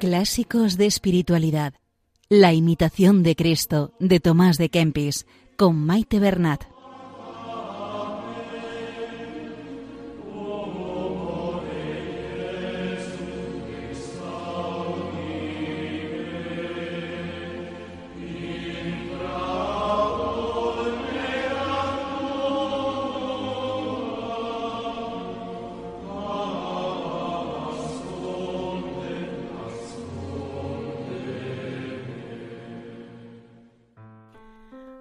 Clásicos de espiritualidad. La imitación de Cristo de Tomás de Kempis con Maite Bernat.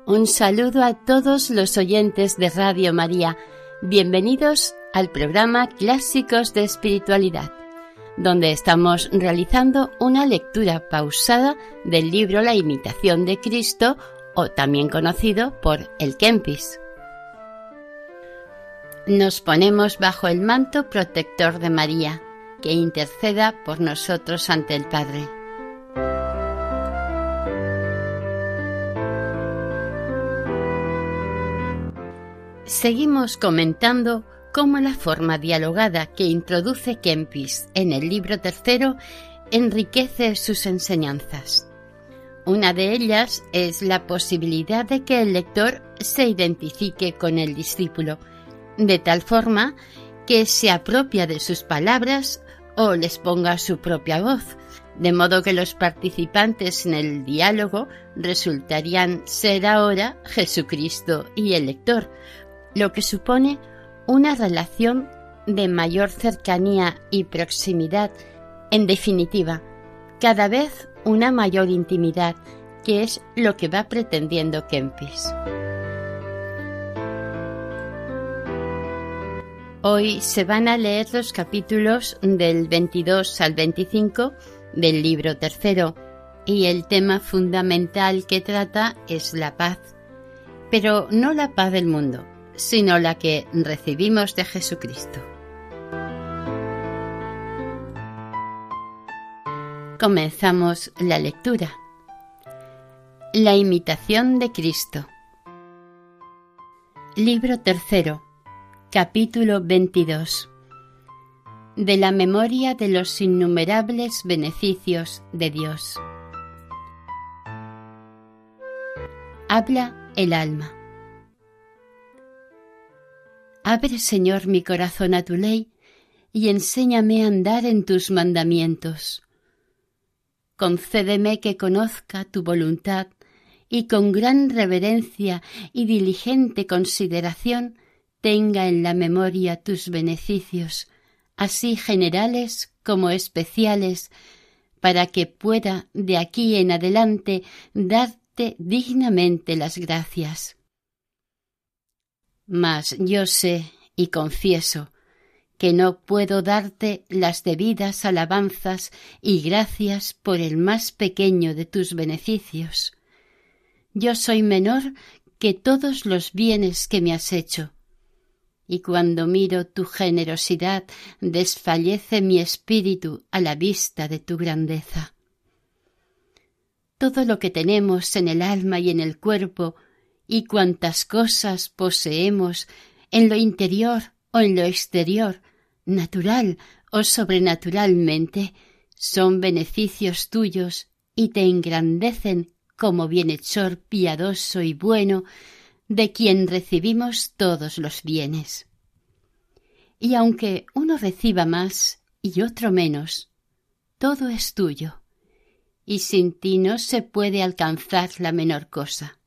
Un saludo a todos los oyentes de Radio María. Bienvenidos al programa Clásicos de Espiritualidad, donde estamos realizando una lectura pausada del libro La imitación de Cristo, o también conocido por el Kempis. Nos ponemos bajo el manto protector de María, que interceda por nosotros ante el Padre. Seguimos comentando cómo la forma dialogada que introduce Kempis en el libro tercero enriquece sus enseñanzas. Una de ellas es la posibilidad de que el lector se identifique con el discípulo, de tal forma que se apropia de sus palabras o les ponga su propia voz, de modo que los participantes en el diálogo resultarían ser ahora Jesucristo y el lector, lo que supone una relación de mayor cercanía y proximidad, en definitiva, cada vez una mayor intimidad, que es lo que va pretendiendo Kempis. Hoy se van a leer los capítulos del 22 al 25 del libro tercero y el tema fundamental que trata es la paz, pero no la paz del mundo, sino la que recibimos de Jesucristo. Comenzamos la lectura. La imitación de Cristo. Libro tercero, capítulo 22. De la memoria de los innumerables beneficios de Dios. Habla el alma. Abre, Señor, mi corazón a tu ley y enséñame a andar en tus mandamientos. Concédeme que conozca tu voluntad y con gran reverencia y diligente consideración tenga en la memoria tus beneficios, así generales como especiales, para que pueda de aquí en adelante darte dignamente las gracias. Mas yo sé y confieso que no puedo darte las debidas alabanzas y gracias por el más pequeño de tus beneficios. Yo soy menor que todos los bienes que me has hecho, y cuando miro tu generosidad desfallece mi espíritu a la vista de tu grandeza. Todo lo que tenemos en el alma y en el cuerpo y cuantas cosas poseemos en lo interior o en lo exterior, natural o sobrenaturalmente, son beneficios tuyos y te engrandecen como bienhechor piadoso y bueno, de quien recibimos todos los bienes. Y aunque uno reciba más y otro menos, todo es tuyo, y sin ti no se puede alcanzar la menor cosa.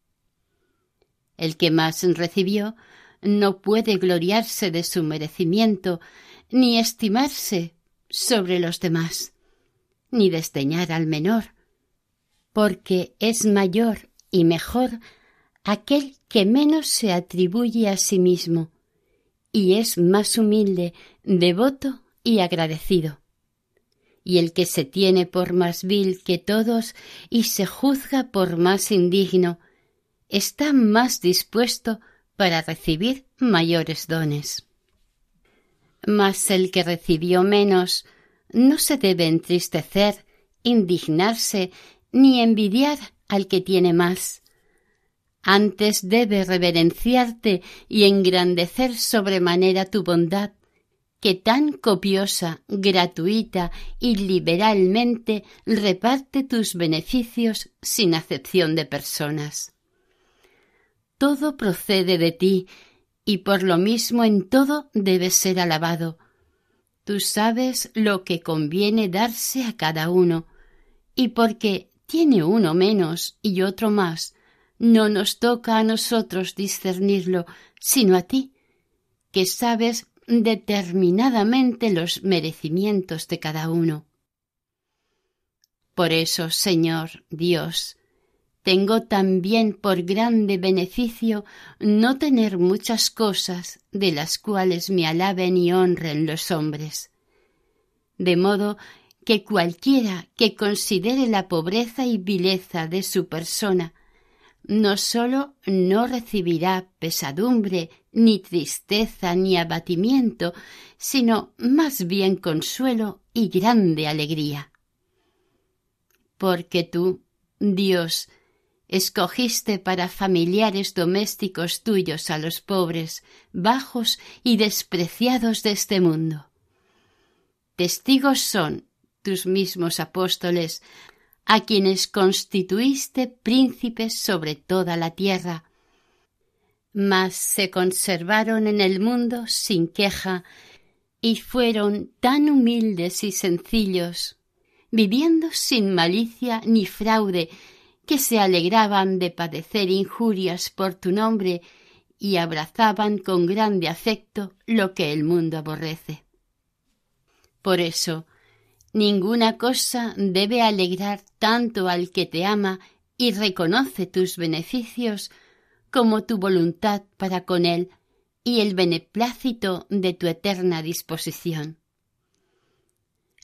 El que más recibió no puede gloriarse de su merecimiento, ni estimarse sobre los demás, ni desdeñar al menor, porque es mayor y mejor aquel que menos se atribuye a sí mismo, y es más humilde, devoto y agradecido. Y el que se tiene por más vil que todos y se juzga por más indigno, está más dispuesto para recibir mayores dones. Mas el que recibió menos no se debe entristecer, indignarse, ni envidiar al que tiene más. Antes debe reverenciarte y engrandecer sobremanera tu bondad, que tan copiosa, gratuita y liberalmente reparte tus beneficios sin acepción de personas. Todo procede de ti y por lo mismo en todo debes ser alabado. Tú sabes lo que conviene darse a cada uno, y porque tiene uno menos y otro más, no nos toca a nosotros discernirlo, sino a ti, que sabes determinadamente los merecimientos de cada uno. Por eso, Señor Dios, tengo también por grande beneficio no tener muchas cosas de las cuales me alaben y honren los hombres. De modo que cualquiera que considere la pobreza y vileza de su persona, no sólo no recibirá pesadumbre, ni tristeza, ni abatimiento, sino más bien consuelo y grande alegría. Porque tú, Dios, escogiste para familiares domésticos tuyos a los pobres, bajos y despreciados de este mundo. Testigos son tus mismos apóstoles, a quienes constituiste príncipes sobre toda la tierra, mas se conservaron en el mundo sin queja y fueron tan humildes y sencillos, viviendo sin malicia ni fraude, que se alegraban de padecer injurias por tu nombre y abrazaban con grande afecto lo que el mundo aborrece. Por eso, ninguna cosa debe alegrar tanto al que te ama y reconoce tus beneficios como tu voluntad para con él y el beneplácito de tu eterna disposición.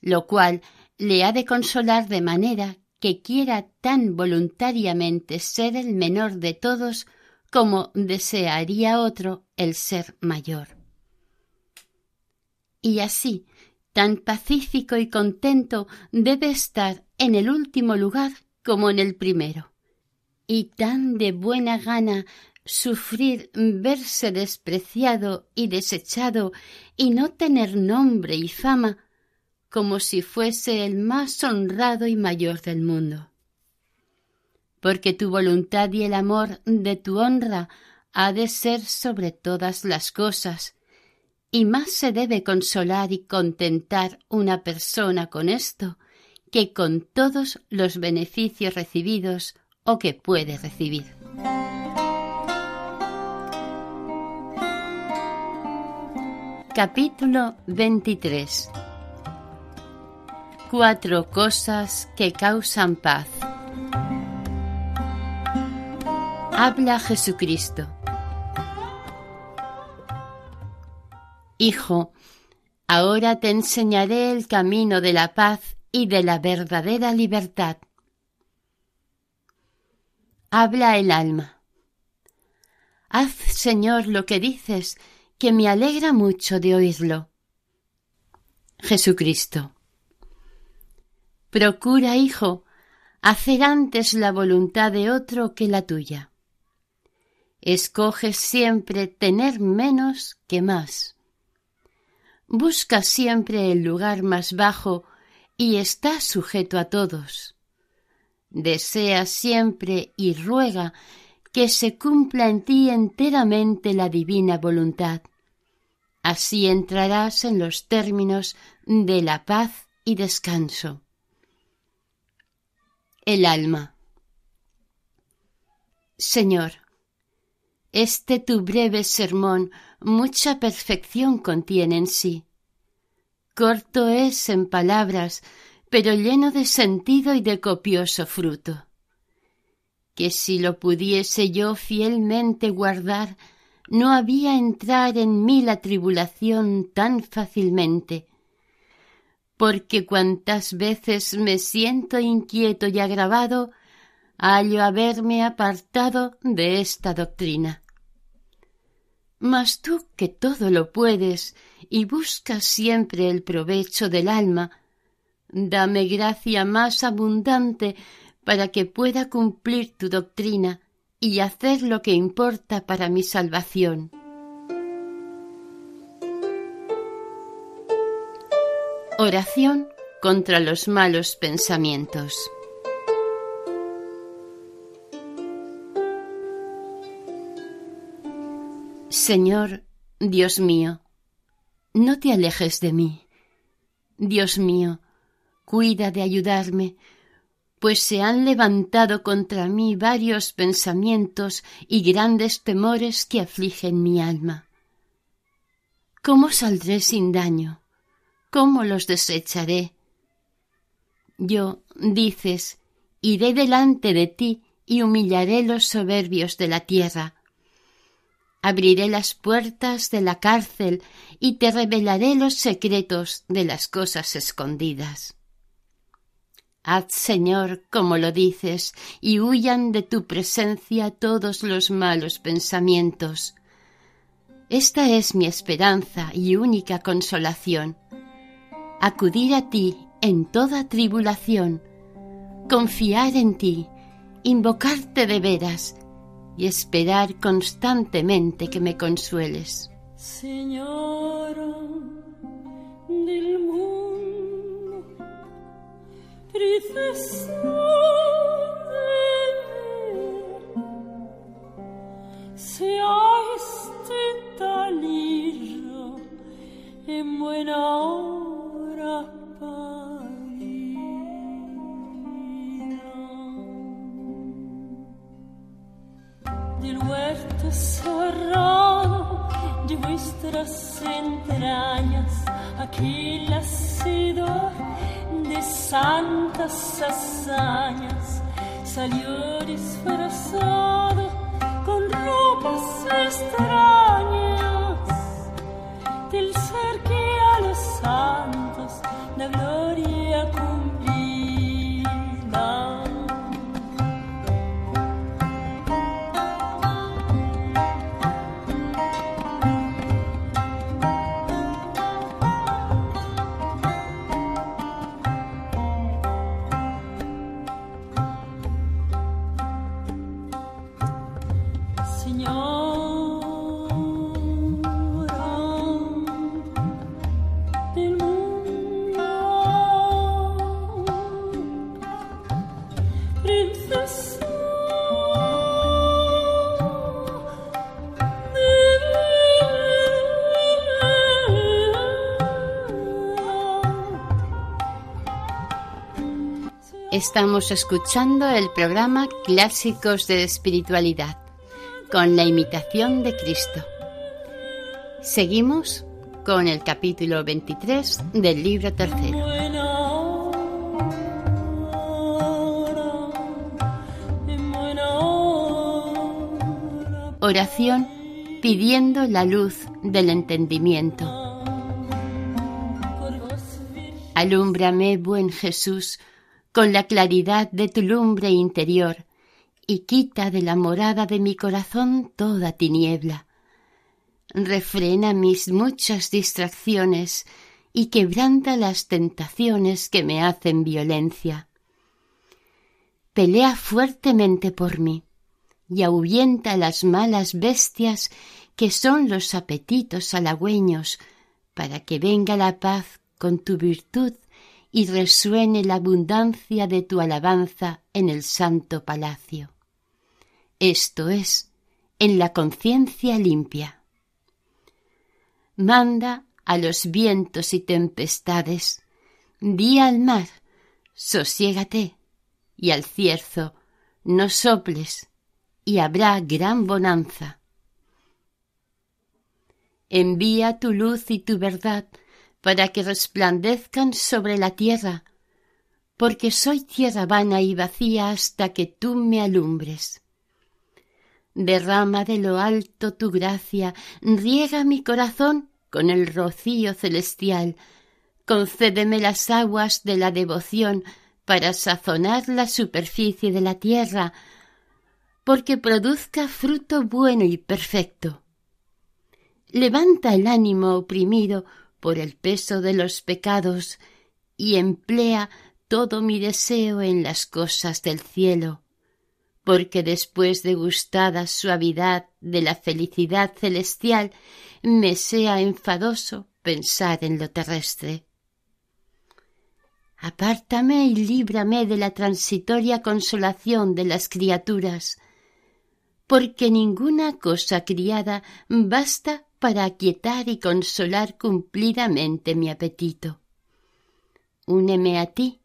Lo cual le ha de consolar de manera que quiera tan voluntariamente ser el menor de todos como desearía otro el ser mayor. Y así, tan pacífico y contento debe estar en el último lugar como en el primero, y tan de buena gana sufrir verse despreciado y desechado y no tener nombre y fama como si fuese el más honrado y mayor del mundo. Porque tu voluntad y el amor de tu honra ha de ser sobre todas las cosas, y más se debe consolar y contentar una persona con esto que con todos los beneficios recibidos o que puede recibir. Capítulo 23 Cuatro cosas que causan paz. Habla Jesucristo. Hijo, ahora te enseñaré el camino de la paz y de la verdadera libertad. Habla el alma. Haz, Señor, lo que dices, que me alegra mucho de oírlo. Jesucristo. Procura, hijo, hacer antes la voluntad de otro que la tuya. Escoge siempre tener menos que más. Busca siempre el lugar más bajo y está sujeto a todos. Desea siempre y ruega que se cumpla en ti enteramente la divina voluntad. Así entrarás en los términos de la paz y descanso el alma. Señor, este tu breve sermón mucha perfección contiene en sí. Corto es en palabras, pero lleno de sentido y de copioso fruto. Que si lo pudiese yo fielmente guardar, no había entrar en mí la tribulación tan fácilmente, porque cuantas veces me siento inquieto y agravado, hallo haberme apartado de esta doctrina. Mas tú que todo lo puedes y buscas siempre el provecho del alma, dame gracia más abundante para que pueda cumplir tu doctrina y hacer lo que importa para mi salvación. Oración contra los malos pensamientos. Señor, Dios mío, no te alejes de mí. Dios mío, cuida de ayudarme, pues se han levantado contra mí varios pensamientos y grandes temores que afligen mi alma. ¿Cómo saldré sin daño? ¿Cómo los desecharé? Yo, dices, iré delante de ti y humillaré los soberbios de la tierra. Abriré las puertas de la cárcel y te revelaré los secretos de las cosas escondidas. Haz, Señor, como lo dices, y huyan de tu presencia todos los malos pensamientos. Esta es mi esperanza y única consolación acudir a ti en toda tribulación, confiar en ti, invocarte de veras y esperar constantemente que me consueles. Señora del mundo, princesa este en buena hora del huerto cerrado de vuestras entrañas, aquel hacedor de santas hazañas. Salió disfrazado con ropas extrañas Estamos escuchando el programa Clásicos de Espiritualidad con la imitación de Cristo. Seguimos con el capítulo 23 del libro tercero. Oración pidiendo la luz del entendimiento. Alúmbrame, buen Jesús, con la claridad de tu lumbre interior, y quita de la morada de mi corazón toda tiniebla. Refrena mis muchas distracciones y quebranta las tentaciones que me hacen violencia. Pelea fuertemente por mí y ahuyenta las malas bestias que son los apetitos halagüeños, para que venga la paz con tu virtud y resuene la abundancia de tu alabanza en el santo palacio. Esto es, en la conciencia limpia. Manda a los vientos y tempestades, di al mar, sosiégate, y al cierzo, no soples, y habrá gran bonanza. Envía tu luz y tu verdad para que resplandezcan sobre la tierra, porque soy tierra vana y vacía hasta que tú me alumbres. Derrama de lo alto tu gracia, riega mi corazón con el rocío celestial, concédeme las aguas de la devoción para sazonar la superficie de la tierra, porque produzca fruto bueno y perfecto. Levanta el ánimo oprimido por el peso de los pecados y emplea todo mi deseo en las cosas del cielo, porque después de gustada suavidad de la felicidad celestial me sea enfadoso pensar en lo terrestre. Apártame y líbrame de la transitoria consolación de las criaturas, porque ninguna cosa criada basta para aquietar y consolar cumplidamente mi apetito. Úneme a ti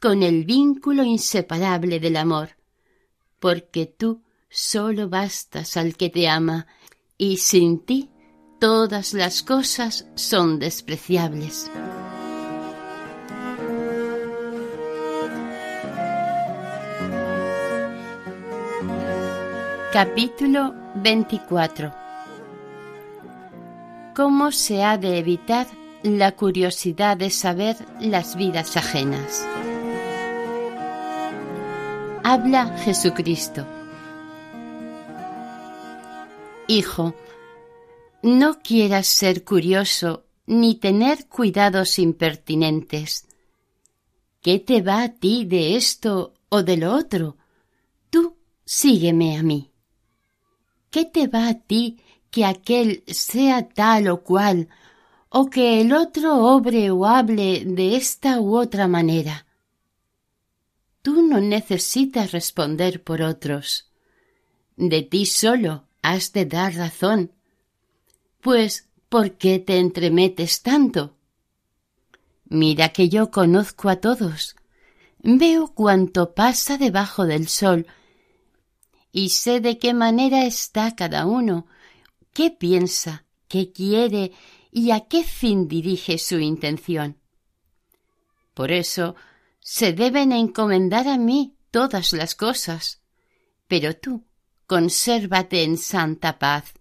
con el vínculo inseparable del amor, porque tú solo bastas al que te ama, y sin ti todas las cosas son despreciables. Capítulo 24 ¿Cómo se ha de evitar la curiosidad de saber las vidas ajenas? Habla Jesucristo. Hijo, no quieras ser curioso ni tener cuidados impertinentes. ¿Qué te va a ti de esto o de lo otro? Tú sígueme a mí. ¿Qué te va a ti que aquel sea tal o cual, o que el otro obre o hable de esta u otra manera? Tú no necesitas responder por otros. De ti solo has de dar razón. Pues, ¿por qué te entremetes tanto? Mira que yo conozco a todos. Veo cuanto pasa debajo del sol y sé de qué manera está cada uno, qué piensa, qué quiere y a qué fin dirige su intención. Por eso se deben encomendar a mí todas las cosas. Pero tú, consérvate en santa paz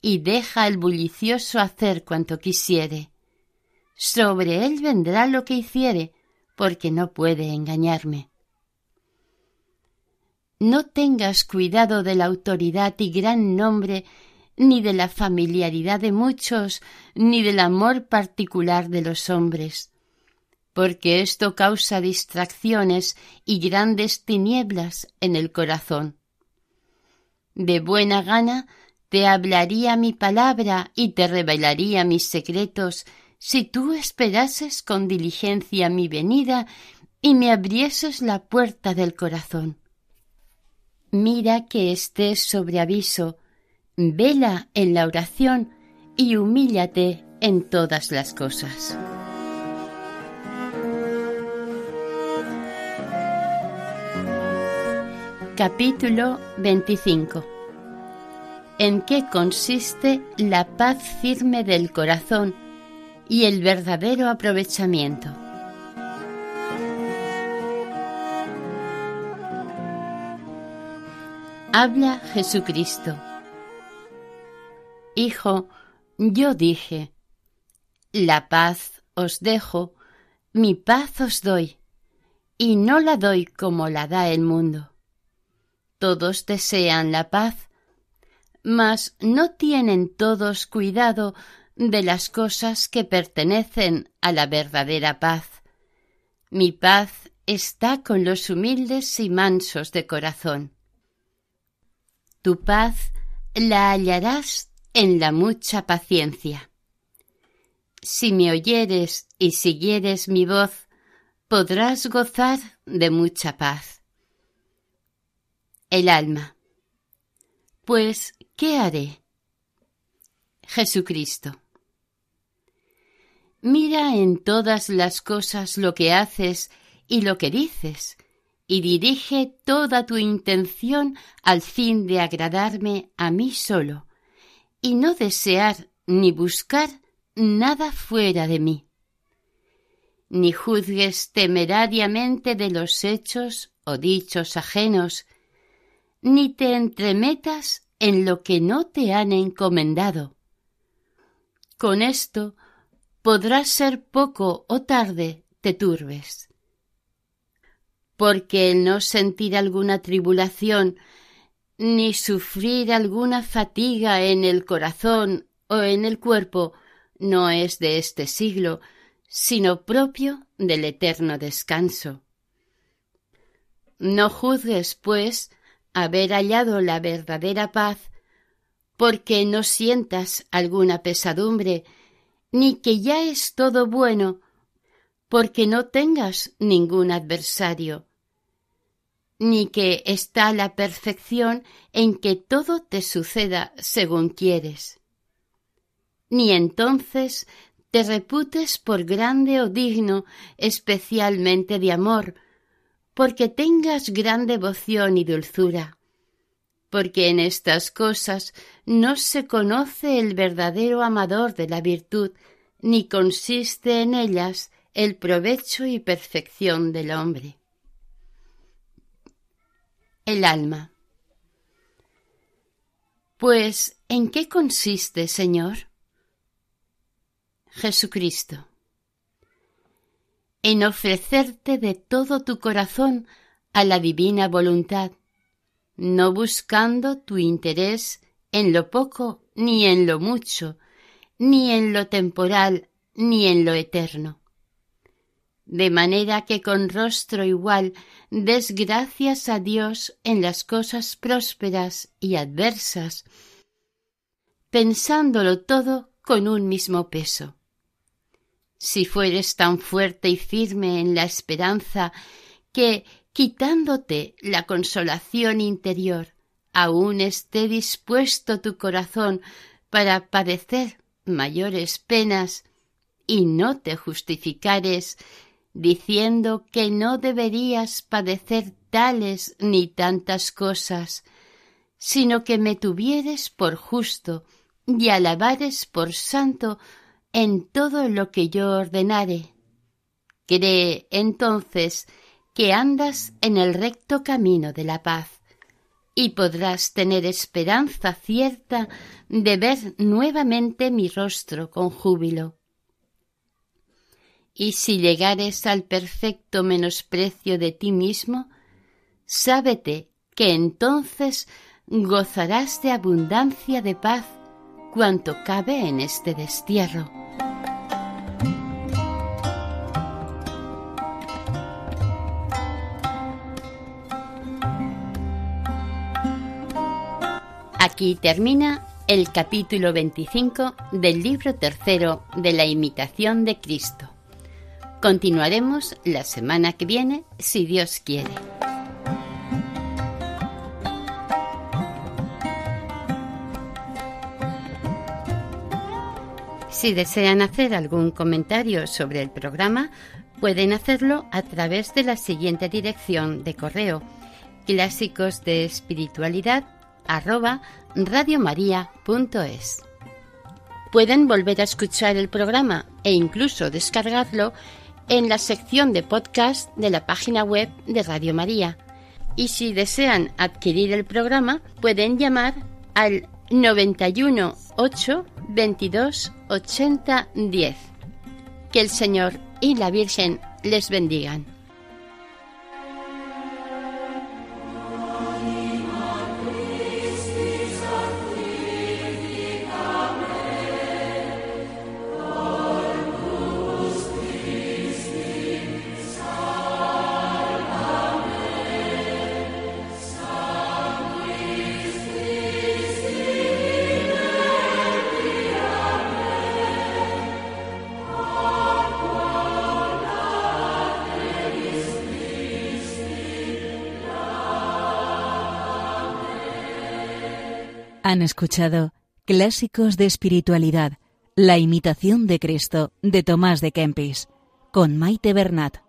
y deja al bullicioso hacer cuanto quisiere. Sobre él vendrá lo que hiciere, porque no puede engañarme. No tengas cuidado de la autoridad y gran nombre, ni de la familiaridad de muchos, ni del amor particular de los hombres, porque esto causa distracciones y grandes tinieblas en el corazón. De buena gana te hablaría mi palabra y te revelaría mis secretos si tú esperases con diligencia mi venida y me abrieses la puerta del corazón. Mira que estés sobre aviso, vela en la oración y humíllate en todas las cosas. Capítulo 25 ¿En qué consiste la paz firme del corazón y el verdadero aprovechamiento? Habla Jesucristo. Hijo, yo dije, la paz os dejo, mi paz os doy, y no la doy como la da el mundo. Todos desean la paz, mas no tienen todos cuidado de las cosas que pertenecen a la verdadera paz. Mi paz está con los humildes y mansos de corazón. Tu paz la hallarás en la mucha paciencia. Si me oyeres y siguieres mi voz, podrás gozar de mucha paz. El alma. Pues, ¿qué haré? Jesucristo. Mira en todas las cosas lo que haces y lo que dices, y dirige toda tu intención al fin de agradarme a mí solo, y no desear ni buscar nada fuera de mí. Ni juzgues temerariamente de los hechos o dichos ajenos, ni te entremetas en lo que no te han encomendado. Con esto podrás ser poco o tarde te turbes porque el no sentir alguna tribulación, ni sufrir alguna fatiga en el corazón o en el cuerpo, no es de este siglo, sino propio del eterno descanso. No juzgues, pues, haber hallado la verdadera paz, porque no sientas alguna pesadumbre, ni que ya es todo bueno, porque no tengas ningún adversario, ni que está la perfección en que todo te suceda según quieres. Ni entonces te reputes por grande o digno especialmente de amor, porque tengas gran devoción y dulzura, porque en estas cosas no se conoce el verdadero amador de la virtud, ni consiste en ellas el provecho y perfección del hombre. El alma. Pues, ¿en qué consiste, Señor? Jesucristo. En ofrecerte de todo tu corazón a la divina voluntad, no buscando tu interés en lo poco ni en lo mucho, ni en lo temporal ni en lo eterno de manera que con rostro igual des gracias a Dios en las cosas prósperas y adversas, pensándolo todo con un mismo peso. Si fueres tan fuerte y firme en la esperanza que, quitándote la consolación interior, aún esté dispuesto tu corazón para padecer mayores penas, y no te justificares diciendo que no deberías padecer tales ni tantas cosas, sino que me tuvieres por justo y alabares por santo en todo lo que yo ordenare. Cree entonces que andas en el recto camino de la paz, y podrás tener esperanza cierta de ver nuevamente mi rostro con júbilo y si llegares al perfecto menosprecio de ti mismo, sábete que entonces gozarás de abundancia de paz cuanto cabe en este destierro. Aquí termina el capítulo 25 del libro tercero de la imitación de Cristo. Continuaremos la semana que viene, si Dios quiere. Si desean hacer algún comentario sobre el programa, pueden hacerlo a través de la siguiente dirección de correo clásicos de espiritualidad. Pueden volver a escuchar el programa e incluso descargarlo en la sección de podcast de la página web de Radio María. Y si desean adquirir el programa, pueden llamar al 91 8 22 80 10. Que el Señor y la Virgen les bendigan. Han escuchado Clásicos de Espiritualidad, la imitación de Cristo de Tomás de Kempis, con Maite Bernat.